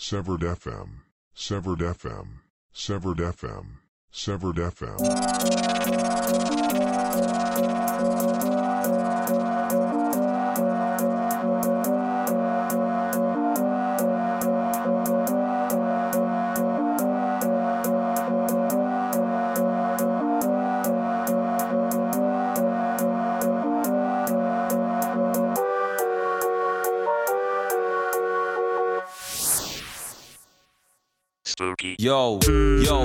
Severed FM, Severed FM, Severed FM, Severed FM. Yo, yo,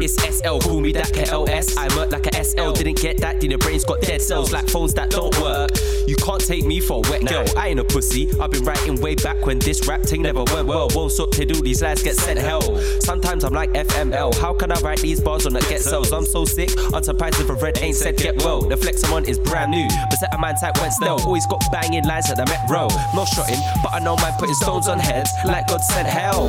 it's SL, call me that KLS. I work like a SL, didn't get that, then the brain's got dead cells like phones that don't work. You can't take me for a wet girl, I ain't a pussy. I've been writing way back when this rap thing never went well. Won't stop to do these lies get sent hell. Sometimes I'm like FML, how can I write these bars on that get cells? I'm so sick, unsurprised if a red ain't said get well. The flex I'm on is brand new, but set a man type went stale. Always got banging lines at the Met Row. Not shotting, but I know man putting stones on heads like God sent hell.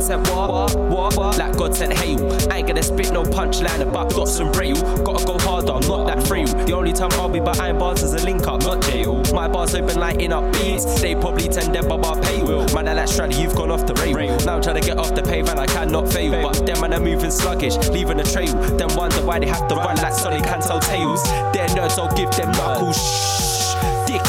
God sent what? What? What? Like God sent hail. I ain't gonna spit no punchline about dots and braille. Gotta go harder, I'm not that frail. The only time I'll be behind bars is a link up, not jail. My bars open lighting up beats. They probably tend but I pay will. Man, I like you've gone off the rail. Now I'm trying to get off the pavement, I cannot fail. But them man are moving sluggish, leaving a trail. Then wonder why they have to run like Sonic and tell tales. They're nerds, I'll give them knuckles. Shh.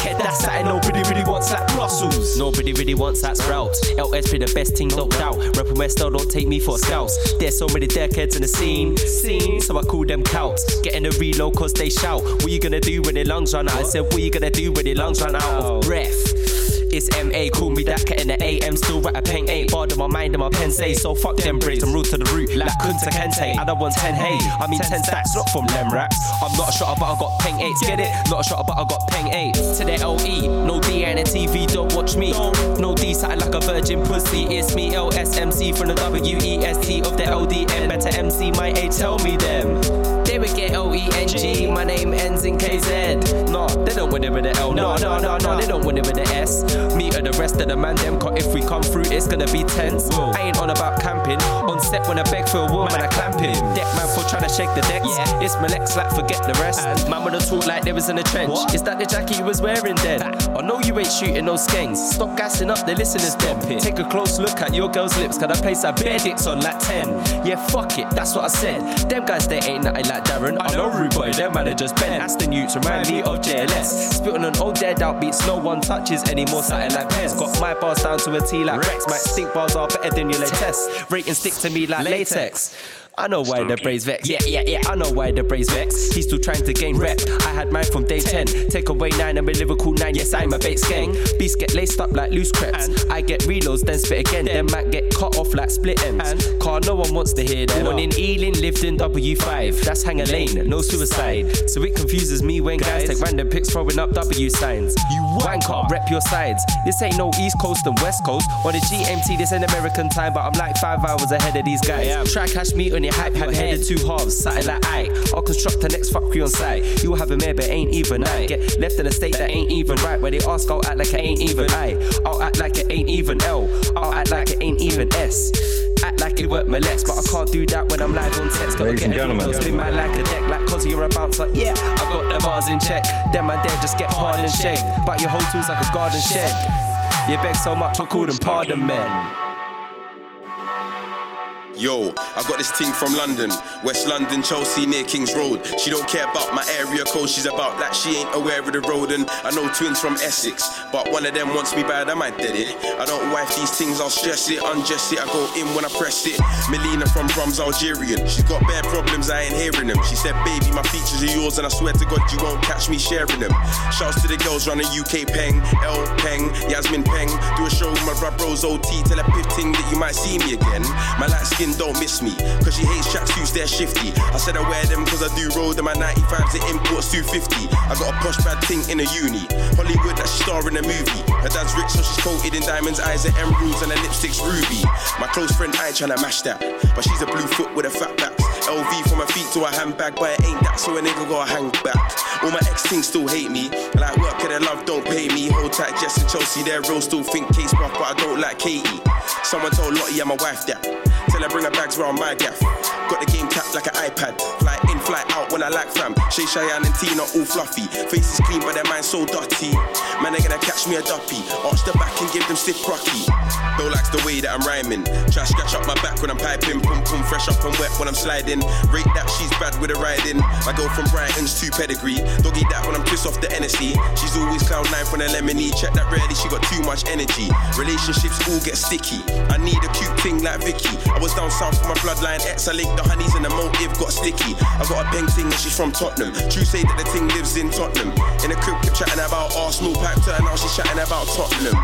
Dickhead, that's something nobody really wants like Brussels. Nobody really wants that sprouts. LS be the best team, no doubt. Rapping West don't take me for scouts. There's so many dickheads in the scene, scene. So I call them counts. Getting a reload cause they shout. What you gonna do when their lungs run out? I said, what you gonna do when their lungs run out of breath? It's MA, call me cat in the AM. Still write a pen, ain't barred in my mind and my pen say. So fuck them braids, I'm root to the root, like Kunta Kinte. I don't want 10 hey, I mean 10 stacks, not from them racks. I'm not a shotter, but I got peng 8, get it? Not a shotter, but I got peng 8. To the LE, no D and the TV, don't watch me. No D, something like a virgin pussy. It's me, LSMC from the WEST of the LDN. Better MC, my A, tell me them. They would get O E N G. My name ends in KZ. No, they don't win it with the L. No, no, no, no, they don't win it with the S. Me and the rest of the man, them cut. If we come through, it's gonna be tense. I ain't on about camping. On set when I beg for a woman, I clamp him. Deck man for trying to shake the decks. It's my legs, like forget the rest. Man wanna talk like they was in a trench. Is that the jacket you was wearing then? I know you ain't shooting no skanks. Stop gassing up the listeners then. Take a close look at your girl's lips. Cause I place her bare dicks on like 10. Yeah, fuck it, that's what I said. Them guys, they ain't nothing like Darren. I know Rude them managers Ben. Aston Utes remind me of JLS. Spitting on old dead out beats, no one touches anymore. Something like Pez. Got my bars down to a T like Rex. Might stink bars are better than your latest. Rating stick to me like latex. I know why the braids vex. Yeah, yeah, yeah. I know why the braids vex. He's still trying to gain rep. I had mine from day 10. Take away 9 and be Liverpool 9. Yes, I'm a Bates gang. Beats get laced up like loose crepes. I get reloads, then spit again. Then Mac get cut off like split ends. Car, no one wants to hear them. One in Ealing, lived in W5. That's Hanger Lane, no suicide. So it confuses me when guys take random pics throwing up W signs. You wanker, rep your sides. This ain't no East Coast and West Coast. On the GMT, this ain't American time, but I'm like five hours ahead of these guys. Try catch me on your hype, you headed two halves, something like I. I'll construct the next fuck you on site. You have a mayor, but ain't even I. Get left in a state that ain't even right. Where they ask, I'll act like it ain't even I. I'll act like it ain't even L. I'll act like it ain't even S. Act like it worked my legs, but I can't do that when I'm live on text. Gotta Ladies get and everyone gentlemen. else in my like a deck, like cause you're a bouncer. Yeah, I got the bars in check. Them and there just get hard and shake. But your whole tool's like a garden shed. You beg so much, I call them pardon men. Yo, I got this ting from London, West London, Chelsea near Kings Road. She don't care about my area code, she's about that. she ain't aware of the road. And I know twins from Essex, but one of them wants me bad, I might dead it. I don't wife these things, I'll stress it, undress it. I go in when I press it. Melina from Brums, Algerian. She's got bare problems, I ain't hearing them. She said, baby, my features are yours, and I swear to God, you won't catch me sharing them. Shouts to the girls running UK Peng, L Peng, Yasmin Peng. Do a show with my bros OT, tell her ting that you might see me again. My light skin don't miss me, cause she hates tracksuits, they're shifty. I said I wear them cause I do road and my 95s are imports 250. I got a posh bad thing in a uni. Hollywood that she star in a movie. Her dad's rich, so she's coated in diamonds, eyes are emeralds, and her lipstick's ruby. My close friend, I ain't tryna mash that, but she's a blue foot with a fat back. LV from her feet to her handbag, but it ain't that, so a nigga gotta hang back. All my ex things still hate me, like work and their love don't pay me. Hold tight, Jess and Chelsea, they're real, still think case buff, but I don't like Katie. Someone told Lottie I'm a wife that. Tell her bring her bags round my gaff. Got the game tapped like an iPad. Fly in, fly out when I like fam. Shay Cheyenne and Tina all fluffy. Faces clean, but their minds so dirty. Man, they gonna catch me a duppy. Arch the back and give them stiff rocky. Bill likes the way that I'm rhyming. Try scratch up my back when I'm piping. Pum pum, fresh up and wet when I'm sliding. Rate that she's bad with a riding. I go from Brighton's to pedigree. Doggy that when I'm pissed off the NSC. She's always cloud nine from the lemony. Check that rarely, she got too much energy. Relationships all get sticky. I need a cute thing like Vicky. I was down south for my bloodline. Ex, I linked the honeys and the motive got sticky. I got a peng thing and she's from Tottenham. True say that the thing lives in Tottenham. In the crib, kept chatting about Arsenal, packed her, now she's chatting about Tottenham.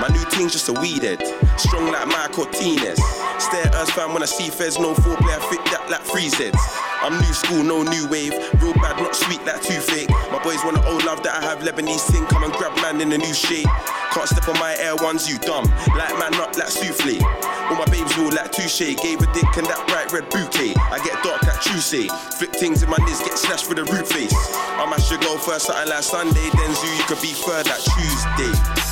My new team's just a weedhead, strong like Mike Martinez. Stare at us fam when I see Fez, no four player fit that like freeze heads. I'm new school, no new wave. Real bad, not sweet, that too fake. My boys want the old love that I have. Lebanese thing, come and grab man in a new shape. Can't step on my air ones, you dumb. Like man, not like souffle. All my babes all like touche. Gave a dick and that bright red bouquet. I get dark like Tuesday. Flip things in my knees, get slashed with a root face. I mash your go first, something like Sunday. Then zoo, you could be third like Tuesday.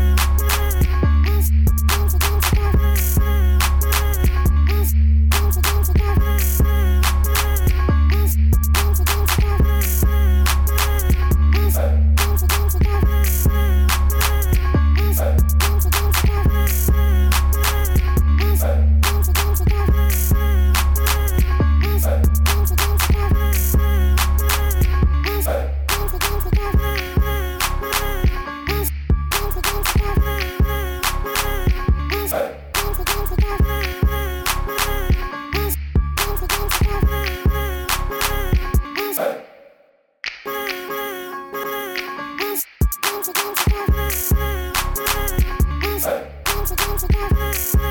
It's a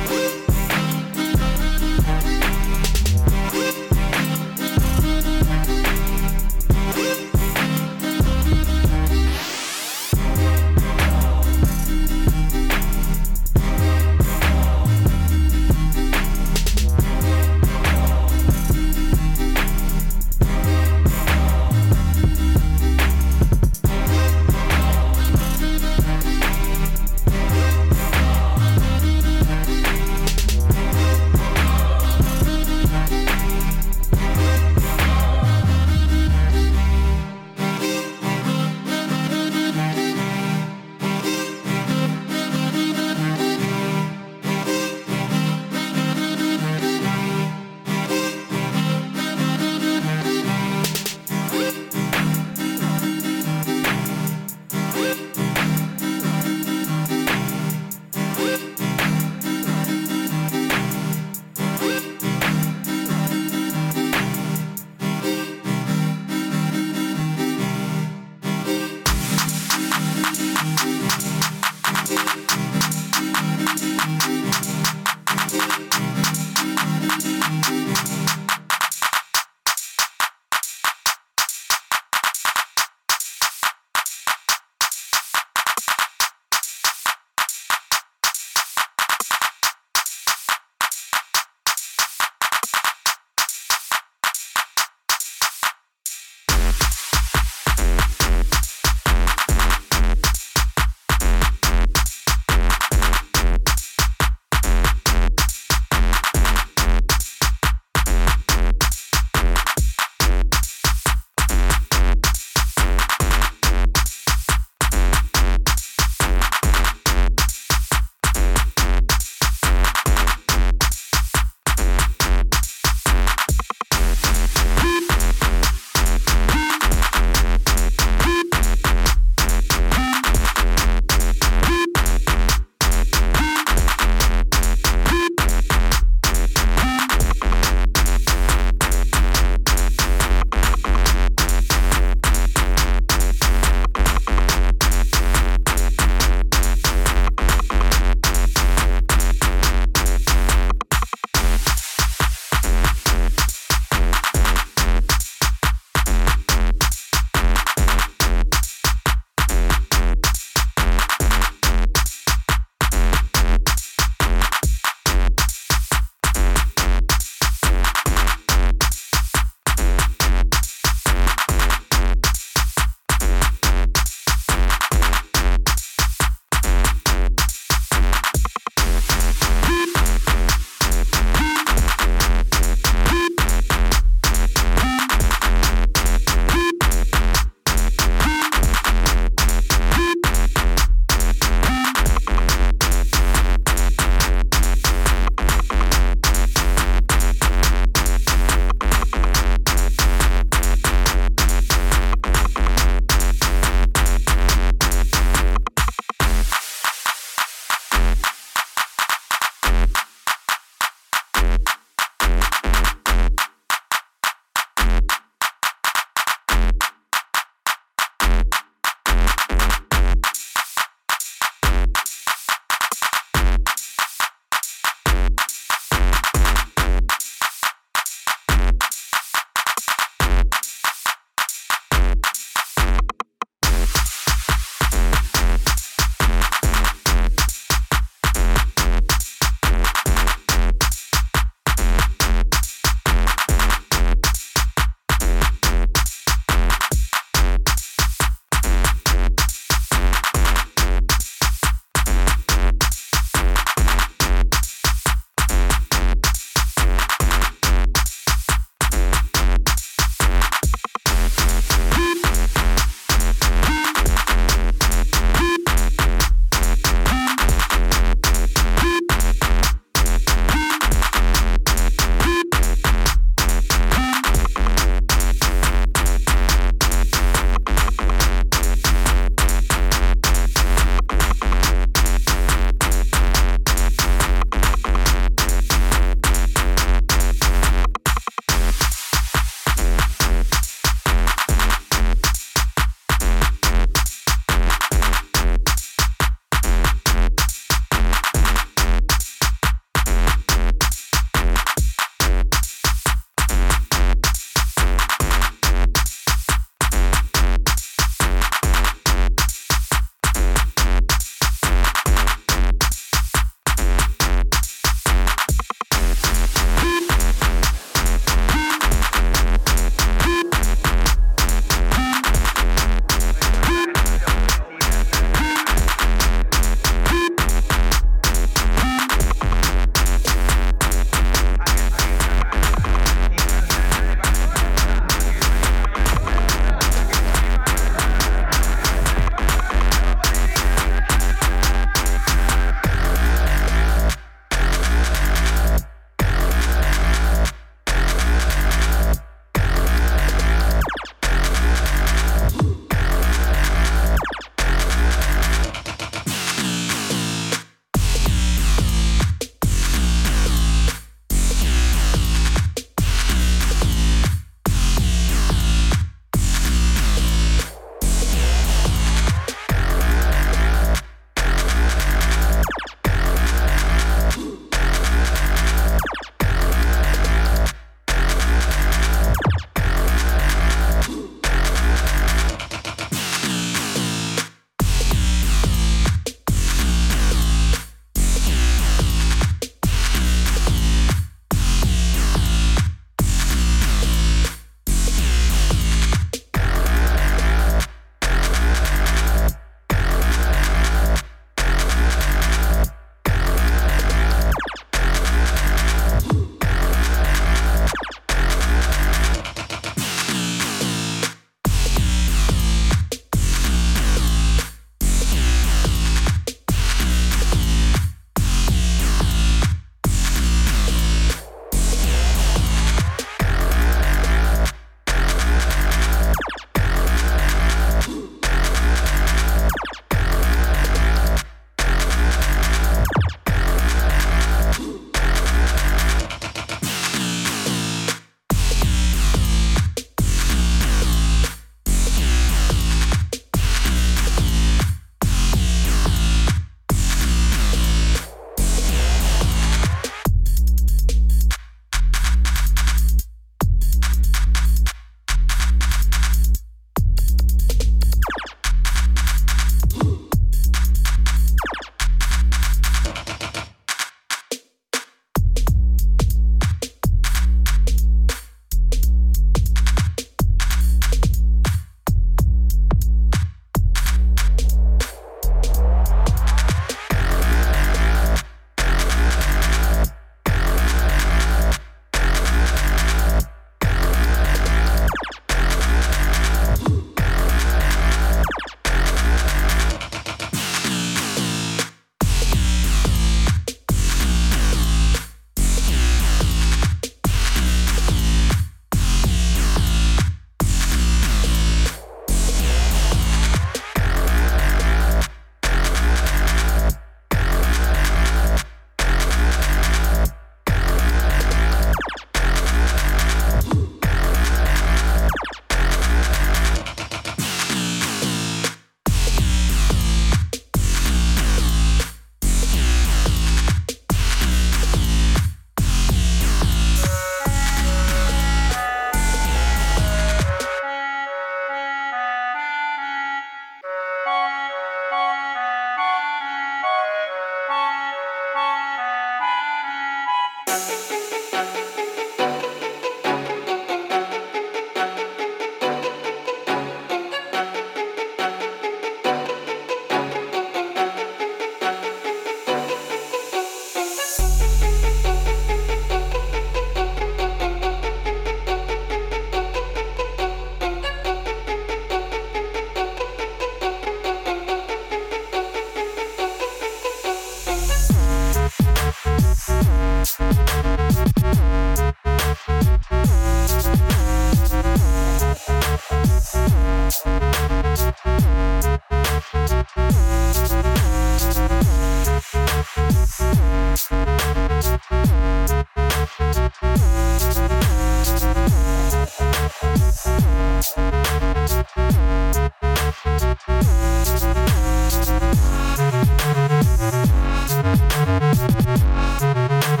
Thank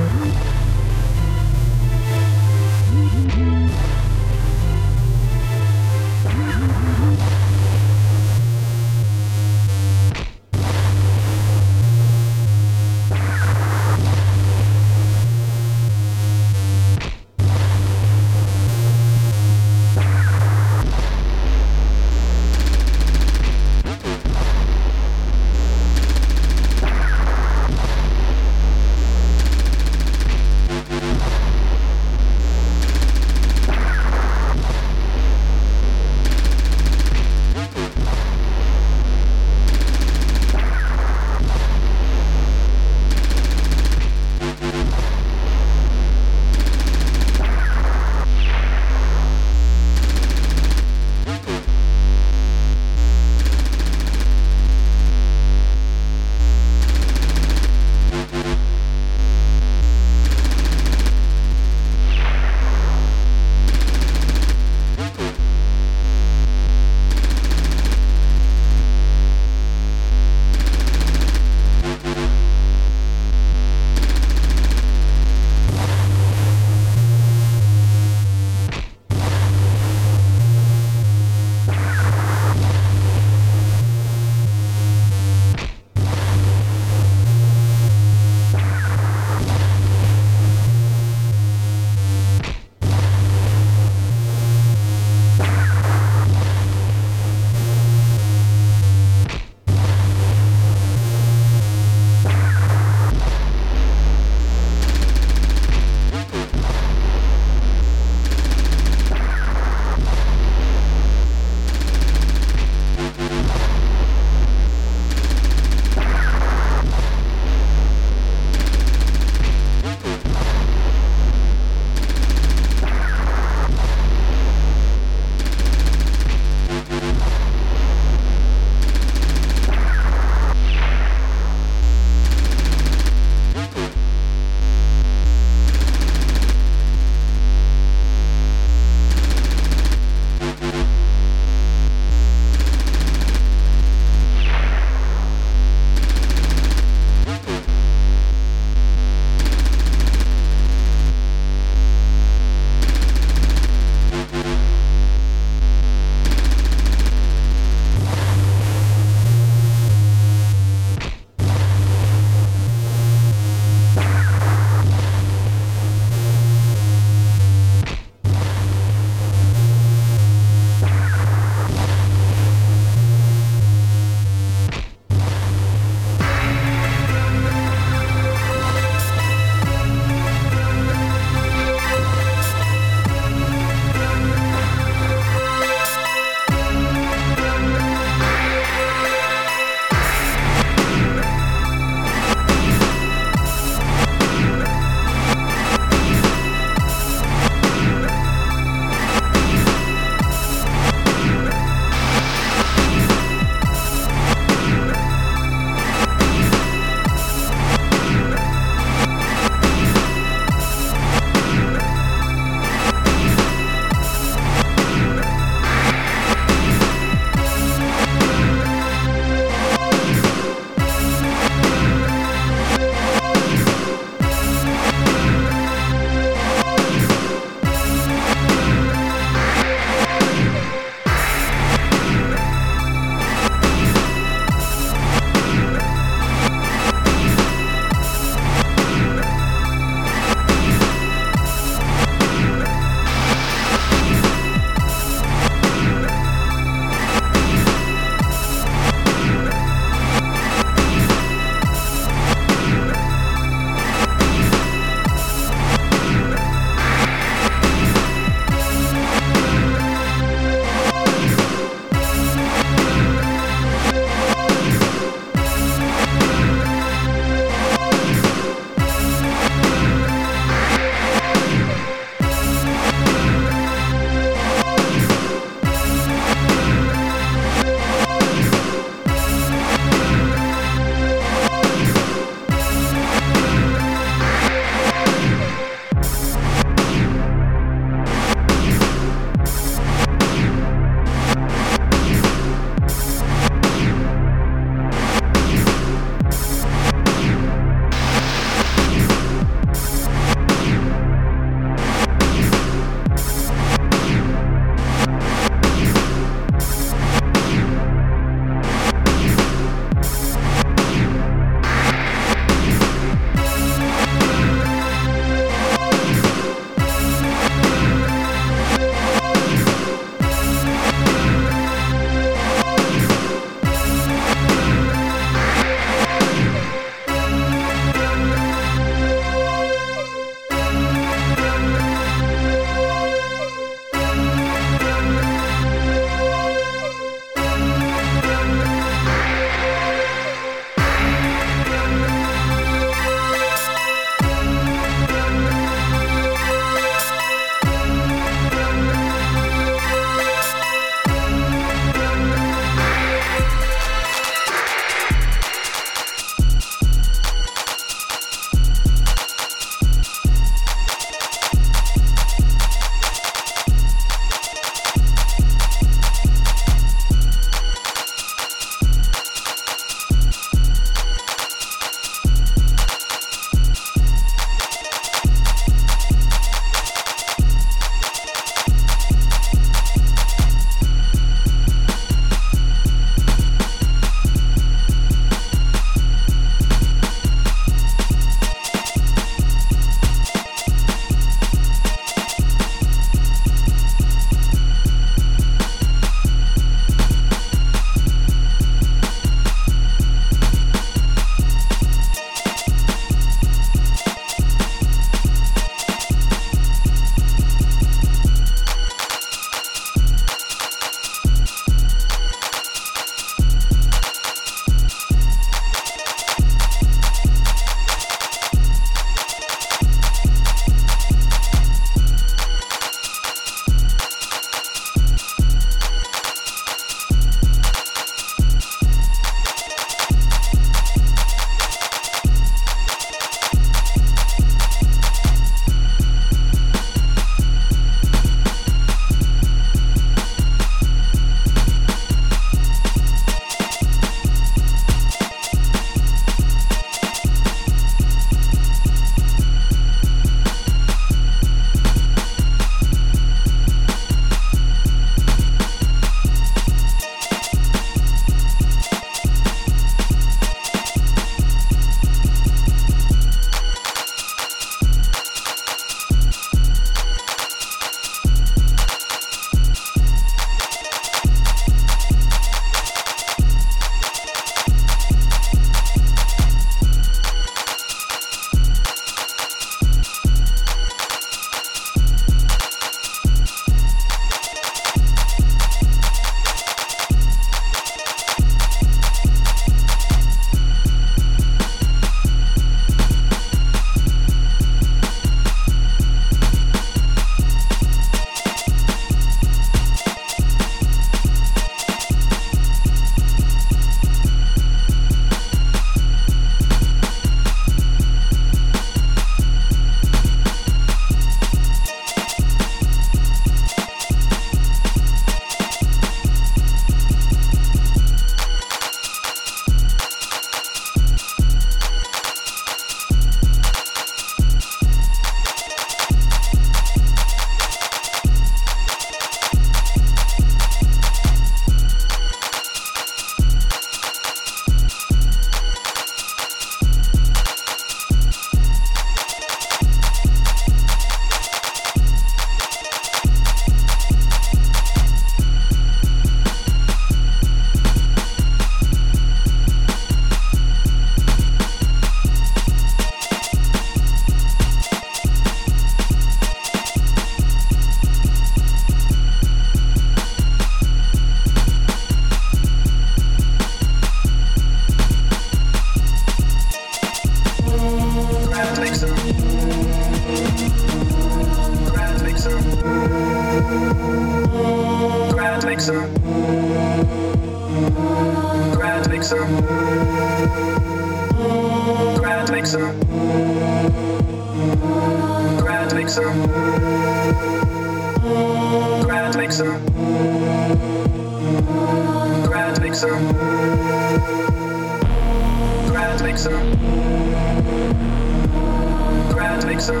mixer.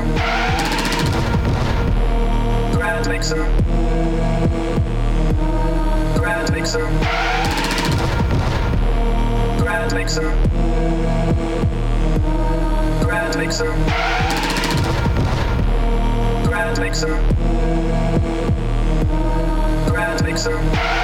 Ground mixer. Ground mixer. Ground mixer. Ground mixer. Ground mixer. Ground mixer.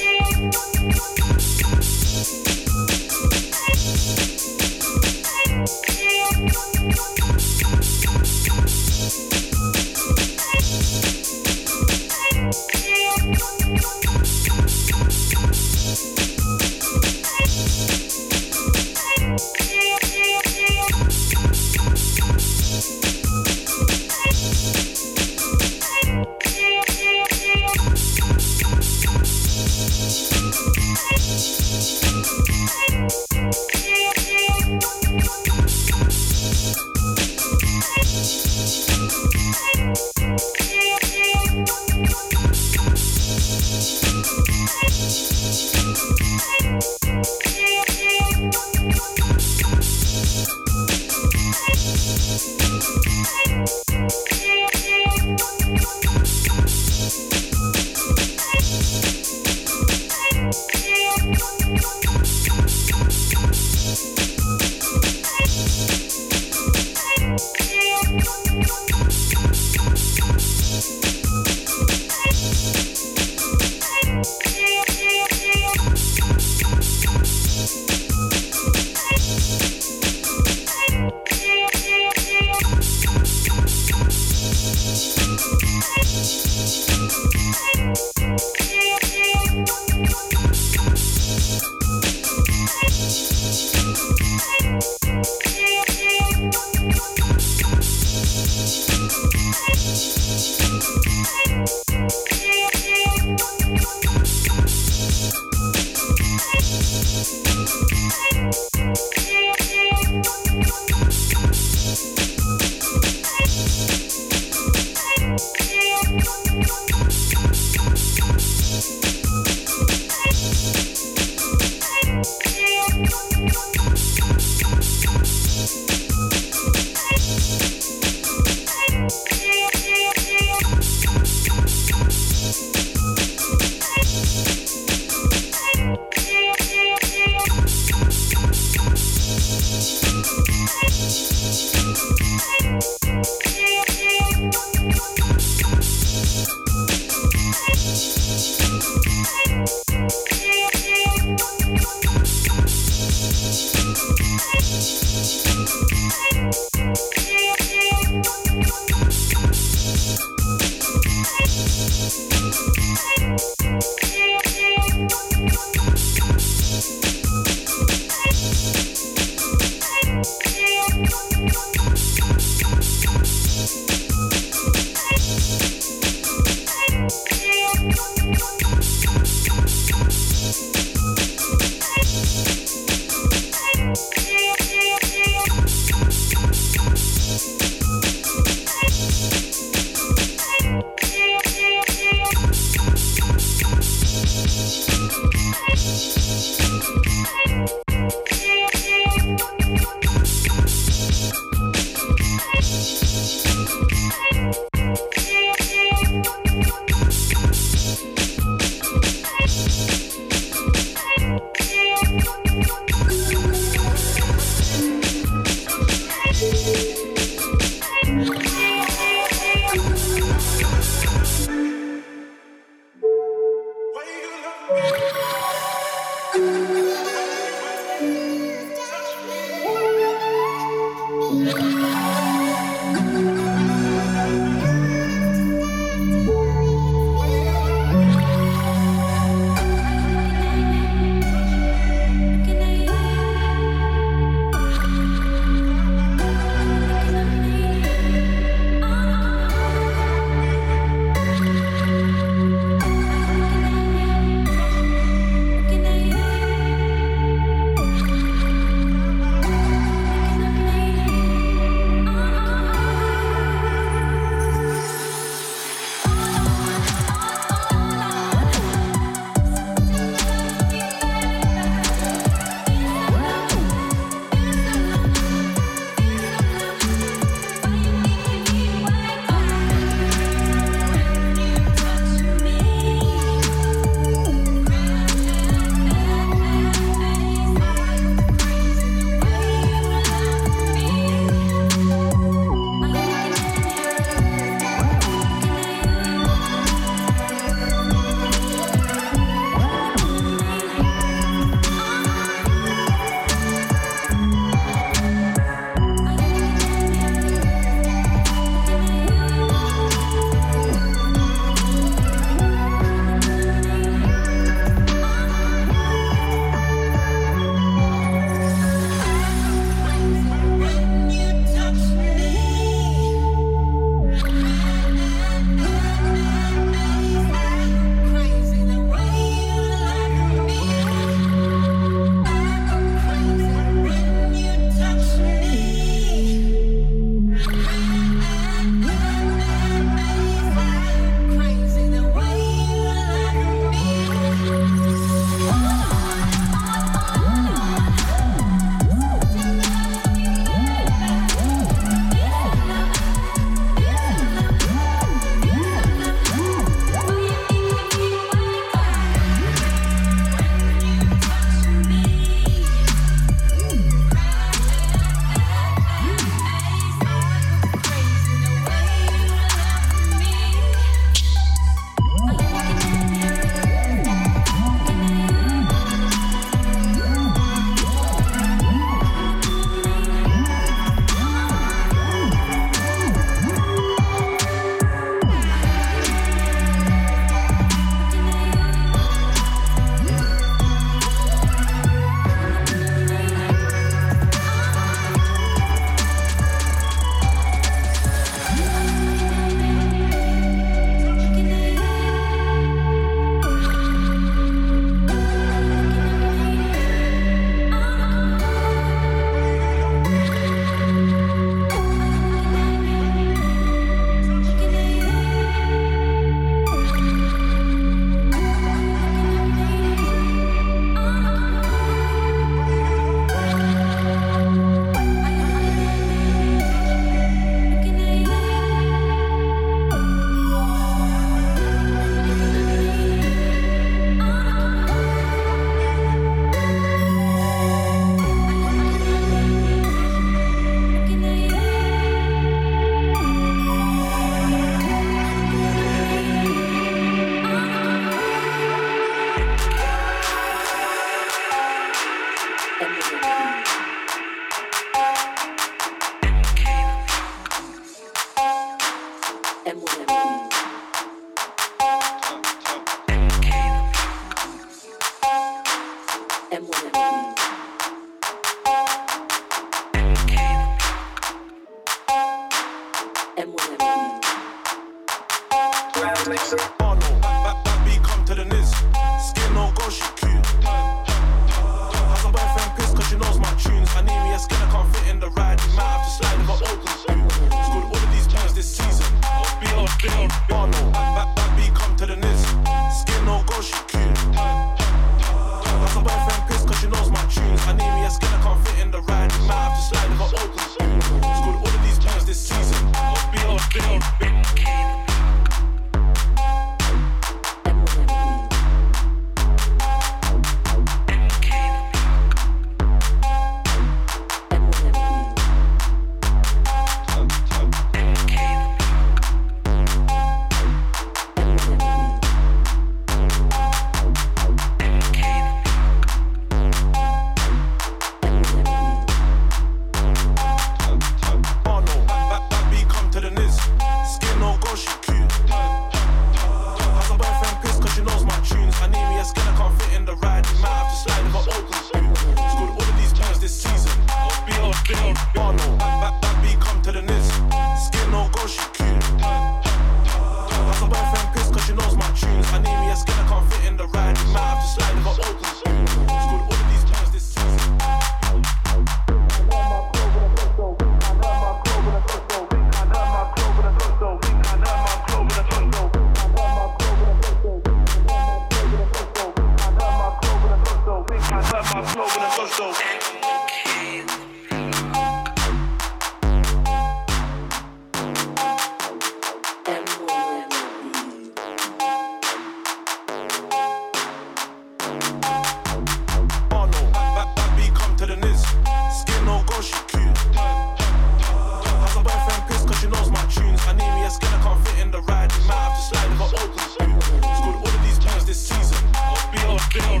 down.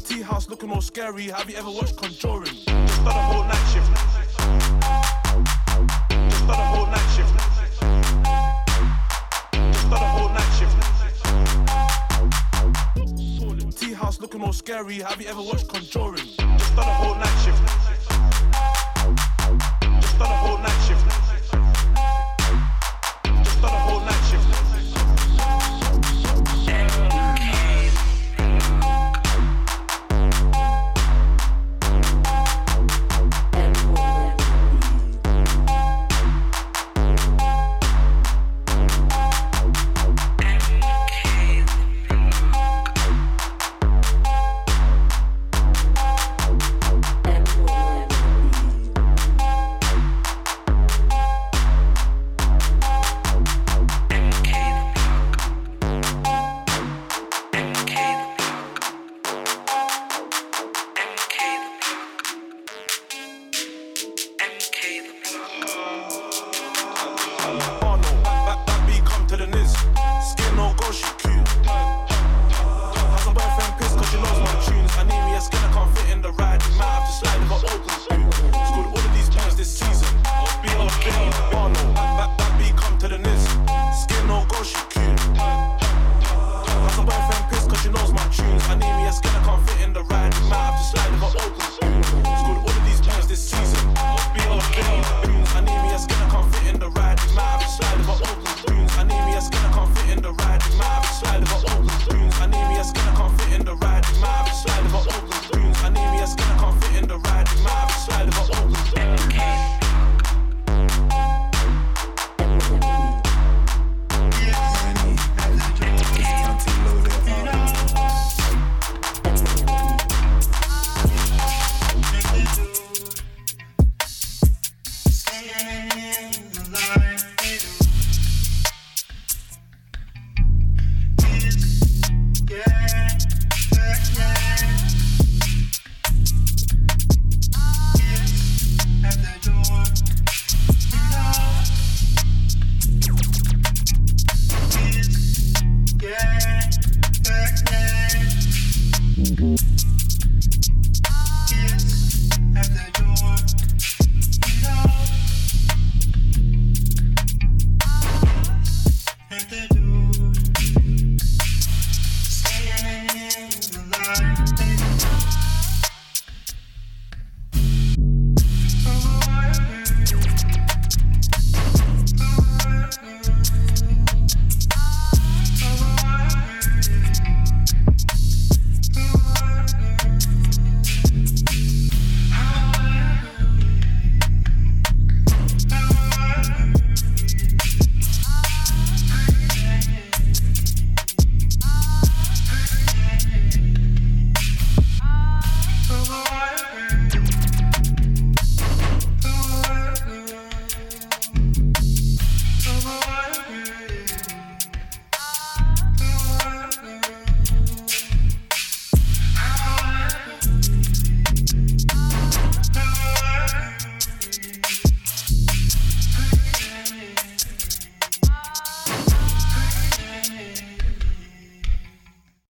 Tea house looking all scary. Have you ever watched Conjuring? Just done a whole night shift. Just done a whole night shift. Just done a whole night shift. Tea house looking all scary. Have you ever watched Conjuring? Just done a whole night shift. Just done a whole night.